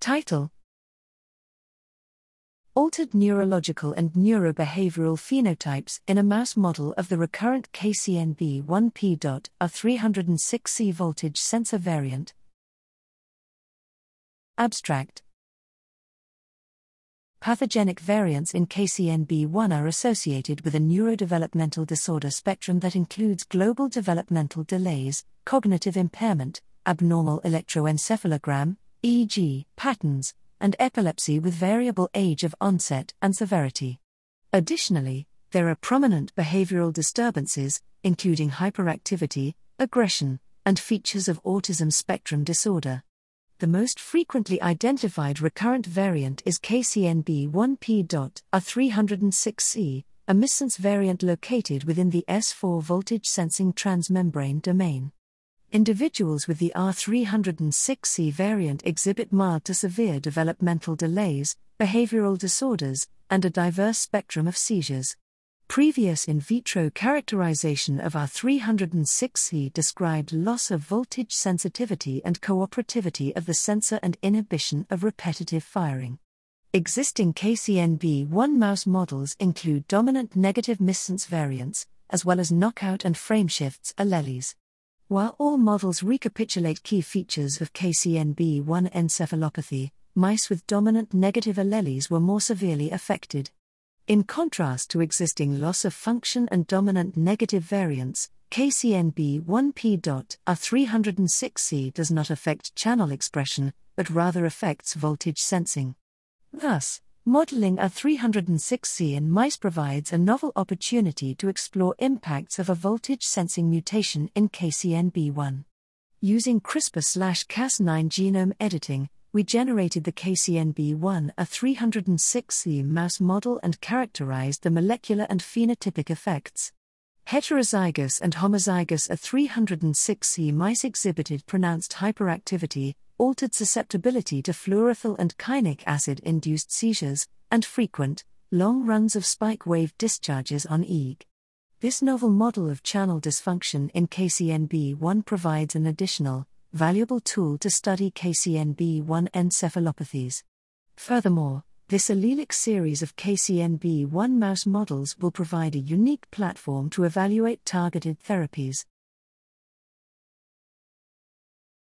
Title Altered neurological and neurobehavioral phenotypes in a mouse model of the recurrent KCNB1P. R306C voltage sensor variant. Abstract Pathogenic variants in KCNB1 are associated with a neurodevelopmental disorder spectrum that includes global developmental delays, cognitive impairment, abnormal electroencephalogram, EEG, patterns, and epilepsy with variable age of onset and severity. Additionally, there are prominent behavioral disturbances, including hyperactivity, aggression, and features of autism spectrum disorder. The most frequently identified recurrent variant is KCNB1P. R306C, a missense variant located within the S4 voltage sensing transmembrane domain. Individuals with the R306C variant exhibit mild to severe developmental delays, behavioral disorders, and a diverse spectrum of seizures. Previous in vitro characterization of R306C described loss of voltage sensitivity and cooperativity of the sensor and inhibition of repetitive firing. Existing KCNB1 mouse models include dominant negative missense variants, as well as knockout and frameshifts alleles. While all models recapitulate key features of KCNB1 encephalopathy, mice with dominant negative alleles were more severely affected. In contrast to existing loss of function and dominant negative variants, KCNB1P. R306C does not affect channel expression, but rather affects voltage sensing. Thus, modeling R306C in mice provides a novel opportunity to explore impacts of a voltage sensing mutation in KCNB1. Using CRISPR/Cas9 genome editing, we generated the KCNB1 R306C mouse model and characterized the molecular and phenotypic effects. Heterozygous and homozygous R306C mice exhibited pronounced hyperactivity, altered susceptibility to flurothyl and kainic acid induced seizures, and frequent, long runs of spike wave discharges on EEG. This novel model of channel dysfunction in KCNB1 provides an additional, valuable tool to study KCNB1 encephalopathies. Furthermore, this allelic series of KCNB1 mouse models will provide a unique platform to evaluate targeted therapies.